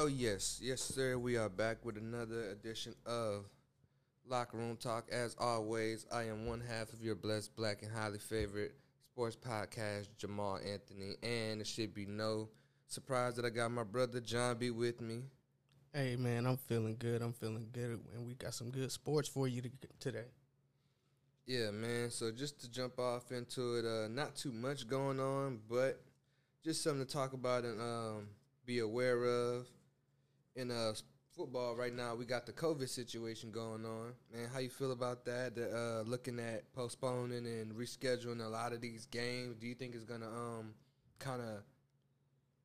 Oh yes, yes sir. We are back with another edition of Locker Room Talk. As always, I am one half of your blessed, black, and highly favorite sports podcast, Jamal Anthony, and it should be no surprise that I got my brother John B with me. Hey man, I'm feeling good. I'm feeling good, and we got some good sports for you to, today. Yeah, man. So just to jump off into it, uh, not too much going on, but just something to talk about and um, be aware of. In uh, football right now, we got the COVID situation going on. Man, how you feel about that? The, uh, looking at postponing and rescheduling a lot of these games. Do you think it's gonna um, kind of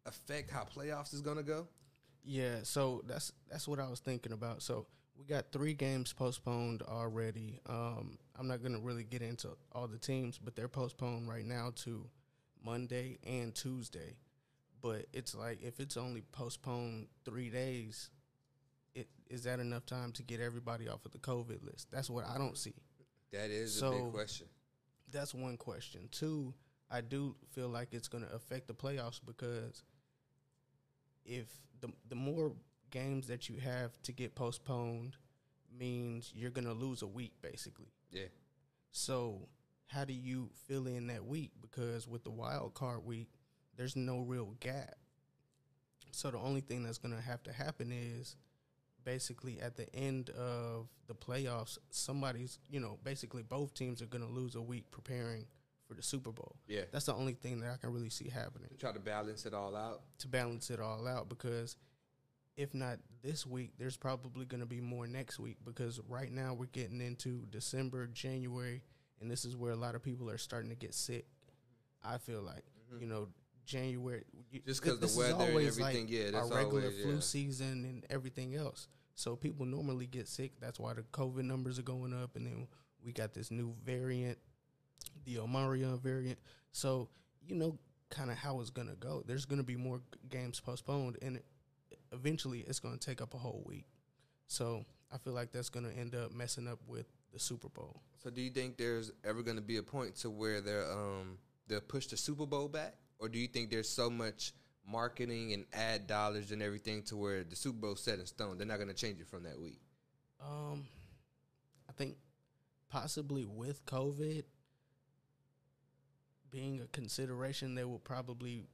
affect how playoffs is gonna go? Yeah, so that's that's what I was thinking about. So we got three games postponed already. Um, I'm not gonna really get into all the teams, but they're postponed right now to Monday and Tuesday. But it's like if it's only postponed three days, it is that enough time to get everybody off of the COVID list? That's what I don't see. That is So- a big question. That's one question. Two, I do feel like it's going to affect the playoffs because if the the more games that you have to get postponed means you're going to lose a week basically. Yeah. So, how do you fill in that week because with the wild card week, there's no real gap. So the only thing that's going to have to happen is basically at the end of the playoffs, somebody's, you know, basically both teams are going to lose a week preparing for the Super Bowl. Yeah. That's the only thing that I can really see happening Try to balance it all out. to balance it all out because if not this week, there's probably going to be more next week because right now we're getting into December, January, and this is where a lot of people are starting to get sick. I feel like, mm-hmm. you know, January Just Mm-hmm. Just 'cause the weather and everything, yeah, that's our regular always- flu yeah. season and everything else. So people normally get sick. That's why the COVID numbers are going up, and then we got this new variant, the Omarion variant. So you know, kind of how it's gonna go. There's gonna be more games postponed, and eventually it's gonna take up a whole week. So I feel like that's gonna end up messing up with the Super Bowl. So do you think there's ever going to be a point to where they're um they'll push the Super Bowl back, or do you think there's so much marketing and ad dollars and everything to where the Super Bowl set in stone? They're not going to change it from that week. Um, I think possibly with COVID being a consideration, they will probably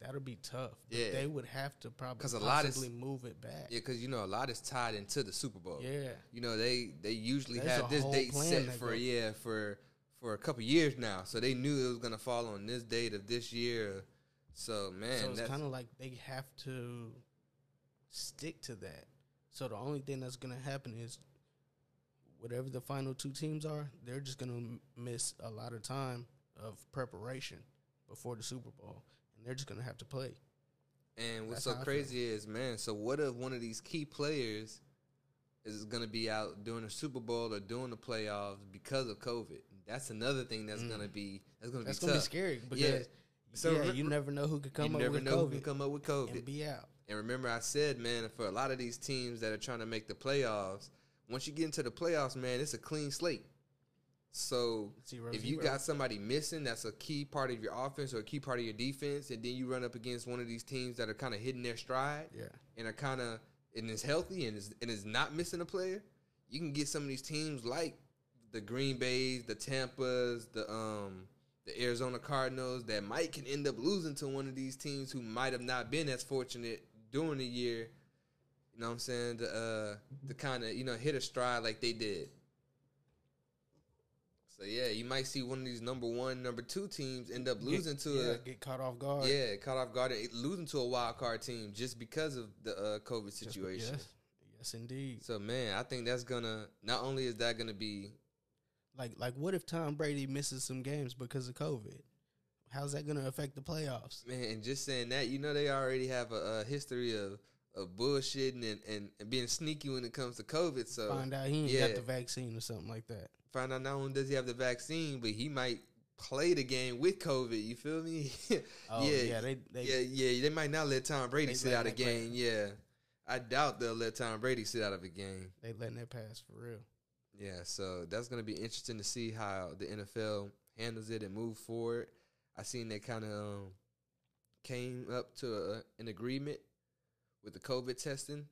that'll be tough. But Yeah. they would have to probably because a lot is- possibly move it back. Yeah, because you know a lot is tied into the Super Bowl. Yeah. you know they they usually There's have this date set for yeah for for a couple years now, so they knew it was going to fall on this date of this year. So man, so it's kind of like they have to stick to that. So the only thing that's gonna happen is whatever the final two teams are, they're just gonna miss a lot of time of preparation before the Super Bowl, and they're just gonna have to play. And what's That's so how I feel. crazy is, man, so what if one of these key players is going to be out doing the Super Bowl or doing the playoffs because of COVID? That's another thing that's going to mm. be that's going to be That's tough. gonna be scary because Yeah. yeah, So re- you never know who could come you up never with know who COVID can come up with COVID. and be out. And remember, I said, man, for a lot of these teams that are trying to make the playoffs, once you get into the playoffs, man, it's a clean slate. So Zero, if you zero. got somebody missing, that's a key part of your offense or a key part of your defense, and then you run up against one of these teams that are kind of hitting their stride, Yeah. and are kind of and is healthy and is and is not missing a player, you can get some of these teams like the Green Bays, the Tampas, the um the Arizona Cardinals that might can end up losing to one of these teams who might have not been as fortunate during the year. You know what I'm saying? To uh to kind of, you know, hit a stride like they did. So yeah, you might see one of these number one, number two teams end up losing get, to yeah, a get caught off guard. yeah, caught off guard, losing to a wild card team just because of the uh, COVID situation. Yes, yes, indeed. So man, I think that's gonna not only is that gonna be Like, like, what if Tom Brady misses some games because of COVID? How's that going to affect the playoffs? man, and just saying that, you know, they already have a, a history of of bullshitting and, and, and being sneaky when it comes to COVID. So Find out he ain't yeah. got the vaccine or something like that. find out not only does he have the vaccine, but he might play the game with COVID. You feel me? Oh yeah, they, they yeah, yeah. They might not let Tom Brady sit out a that play. game. Yeah, I doubt they'll let Tom Brady sit out of a game. they letting that pass for real. Yeah, so that's gonna be interesting to see how the NFL handles it and move forward. I seen they kind of um, came up to a, an agreement with the COVID testing,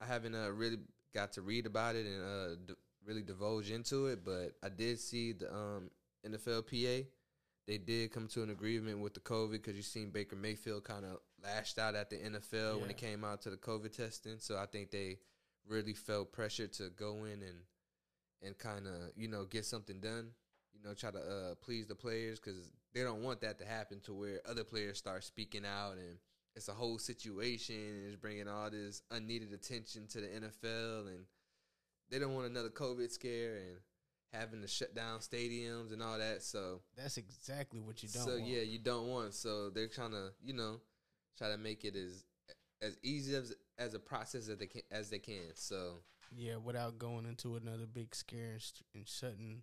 I haven't uh, really got to read about it and uh, d- really divulge into it, but I did see the um, NFLPA. They did come to an agreement with the COVID because you seen Baker Mayfield kind of lashed out at the NFL when it came out to the COVID testing. So I think they really felt pressure to go in and and kind of you know get something done. You know, try to uh, please the players because they don't want that to happen to where other players start speaking out and it's a whole situation and it's bringing all this unneeded attention to the NFL and they don't want another COVID scare and having to shut down stadiums and all that. So That's exactly what you don't. so want. yeah, you don't want. So they're trying to you know try to make it as as easy as as a process as they can as they can. So yeah, without going into another big scare and, st- and shutting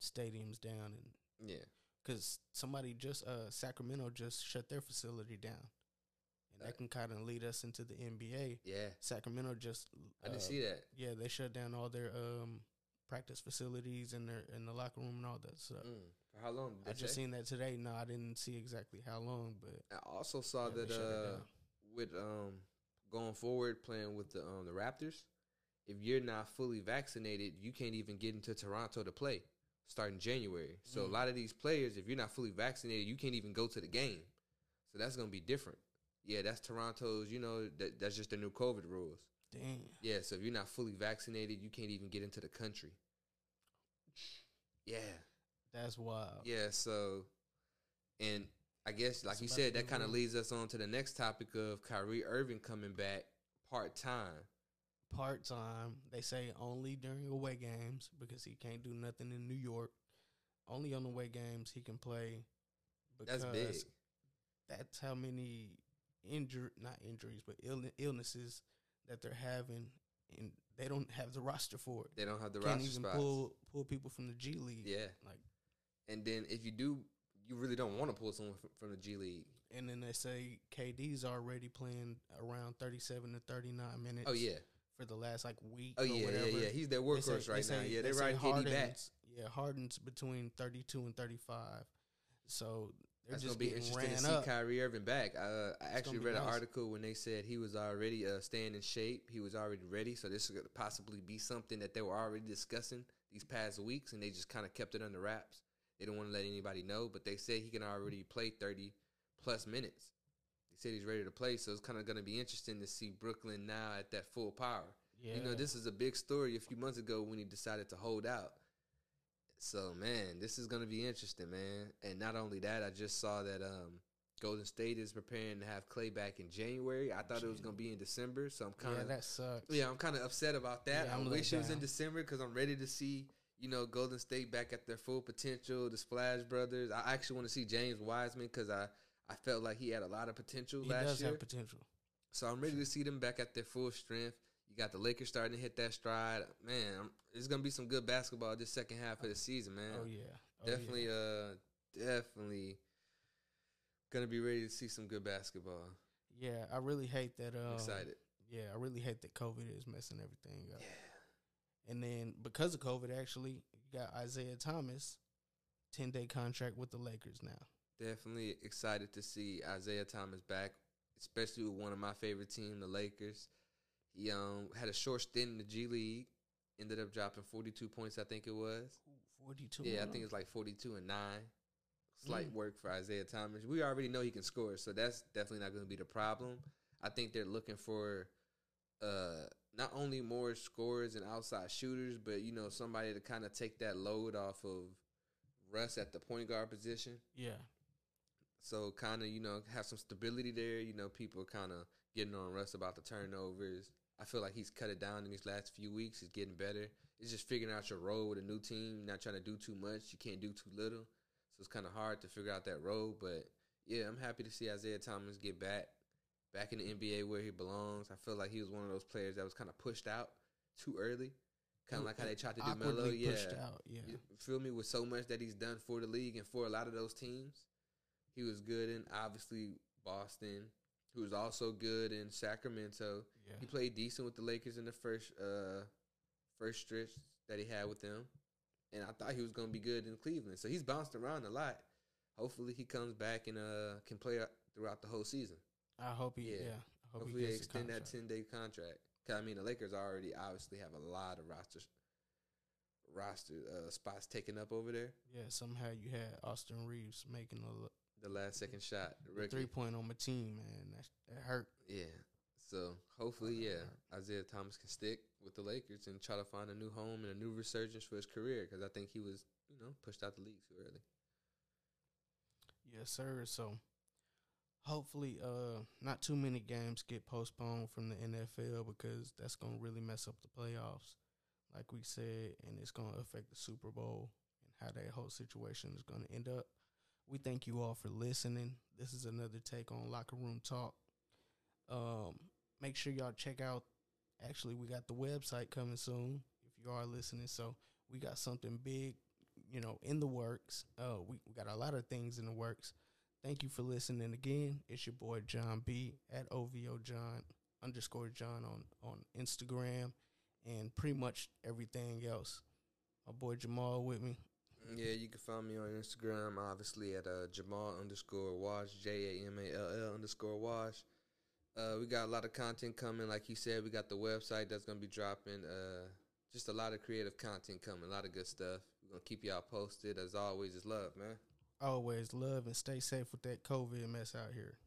stadiums down, and yeah, because somebody just uh Sacramento just shut their facility down, and Uh, that can kind of lead us into the NBA. yeah, Sacramento just I didn't uh, see that. Yeah, they shut down all their um practice facilities and their in the locker room and all that stuff. Mm. For how long? I just say? seen that today. No, I didn't see exactly how long, but I also saw Yeah, that uh, with um going forward playing with the um the Raptors, if you're not fully vaccinated, you can't even get into Toronto to play starting January. So a Mm. lot of these players, if you're not fully vaccinated, you can't even go to the game. So that's gonna be different. Yeah, that's Toronto's. You know that that's just the new COVID rules. damn. Yeah, so if you're not fully vaccinated, you can't even get into the country. Yeah. That's wild. Yeah, so and I guess like It's you said, that kind of leads us on to the next topic of Kyrie Irving coming back part time. Part time. They say only during away games because he can't do nothing in New York. Only on the away games he can play. That's big. That's how many injur not injuries but Ill- illnesses that they're having, and they don't have the roster for it. They don't have the Can't roster even spots. pull pull people from the G League. Yeah, Like, and then if you do, you really don't want to pull someone from, from the G League. and then they say KD's already playing around thirty seven to thirty nine minutes. Oh yeah, for the last like week. oh or yeah, whatever. yeah, yeah. He's their workhorse say- right they now. Yeah, they they say back. Harden's- Yeah, Harden's between thirty two and thirty five. So they're That's gonna be interesting to see up. Kyrie Irving back. Uh, I actually read an article when they said he was already uh, staying in shape. He was already ready. So this could possibly be something that they were already discussing these past weeks, and they just kind of kept it under wraps. They don't want to let anybody know, but they said he can already play thirty plus minutes. They said he's ready to play, so it's kind of going to be interesting to see Brooklyn now at that full power. yeah, You know, this is a big story a few months ago when he decided to hold out. So man, this is gonna be interesting, man. And not only that, I just saw that um, Golden State is preparing to have Clay back in January. I thought it was gonna be in December, so I'm kind yeah, of that sucks. yeah, I'm kind of upset about that. Yeah, I wish it was in. December because I'm ready to see you know Golden State back at their full potential. The Splash Brothers. I actually want to see James Wiseman because I I felt like he had a lot of potential he last does year. have potential. So I'm ready to see them back at their full strength. You got the Lakers starting to hit that stride. Man, I'm, it's gonna be some good basketball this second half of the season, man. Oh yeah, Oh, yeah. definitely, uh, definitely gonna be ready to see some good basketball. Yeah, I really hate that. Um, I'm excited. Yeah, I really hate that COVID is messing everything up. Yeah. And then because of COVID, actually, you got Isaiah Thomas, ten day contract with the Lakers now. Definitely excited to see Isaiah Thomas back, especially with one of my favorite team, the Lakers. He um had a short stint in the G League, ended up dropping 42 points, I think it was. Forty two. Yeah, I think it's like 42 and 9. Slight Mm. work for Isaiah Thomas. We already know he can score, so that's definitely not going to be the problem. I think they're looking for uh not only more scorers and outside shooters, but you know, somebody to kind of take that load off of Russ at the point guard position. yeah. So kind of, you know, have some stability there. You know, people kind of getting on Russ about the turnovers. I feel like he's cut it down in these last few weeks. He's getting better. It's just figuring out your role with a new team, not trying to do too much. You can't do too little. So it's kind of hard to figure out that role. But yeah, I'm happy to see Isaiah Thomas get back, back in the NBA where he belongs. I feel like he was one of those players that was kind of pushed out too early. Kind of like how they tried to do Melo. Yeah. pushed out. Yeah. You feel me? With so much that he's done for the league and for a lot of those teams, he was good in obviously Boston. He was also good in Sacramento. Yeah. He played decent with the Lakers in the first uh first stretch that he had with them, and I thought he was going to be good in Cleveland. So he's bounced around a lot. Hopefully, he comes back and uh can play throughout the whole season. I hope he. Yeah. Yeah. Hope he Hopefully they gets a extend that ten day contract. Cause I mean, the Lakers already obviously have a lot of roster roster uh, spots taken up over there. Yeah, somehow you had Austin Reaves making a, The last second shot, the three point on my team, man. That, that hurt. Yeah. So hopefully, yeah, Isaiah Thomas can stick with the Lakers and try to find a new home and a new resurgence for his career because I think he was, you know, pushed out the league too early. Yes, sir. So hopefully, uh, not too many games get postponed from the NFL because that's gonna really mess up the playoffs, like we said, and it's gonna affect the Super Bowl and how that whole situation is gonna end up. We thank you all for listening. This is another take on locker room talk. Um, make sure y'all check out. Actually, we got the website coming soon. If you are listening, so we got something big you know, in the works. Uh, we, we got a lot of things in the works. Thank you for listening again. It's your boy John B at OVO John underscore John on on Instagram and pretty much everything else. My boy Jamal with me. Yeah, you can find me on Instagram, obviously at uh, Jamal underscore Wash, J A M A L L underscore Wash. Uh, we got a lot of content coming. Like he said, we got the website that's gonna be dropping. Uh, just a lot of creative content coming, a lot of good stuff. We're gonna keep y'all posted. As always, It's love, man. Always love and stay safe with that COVID mess out here.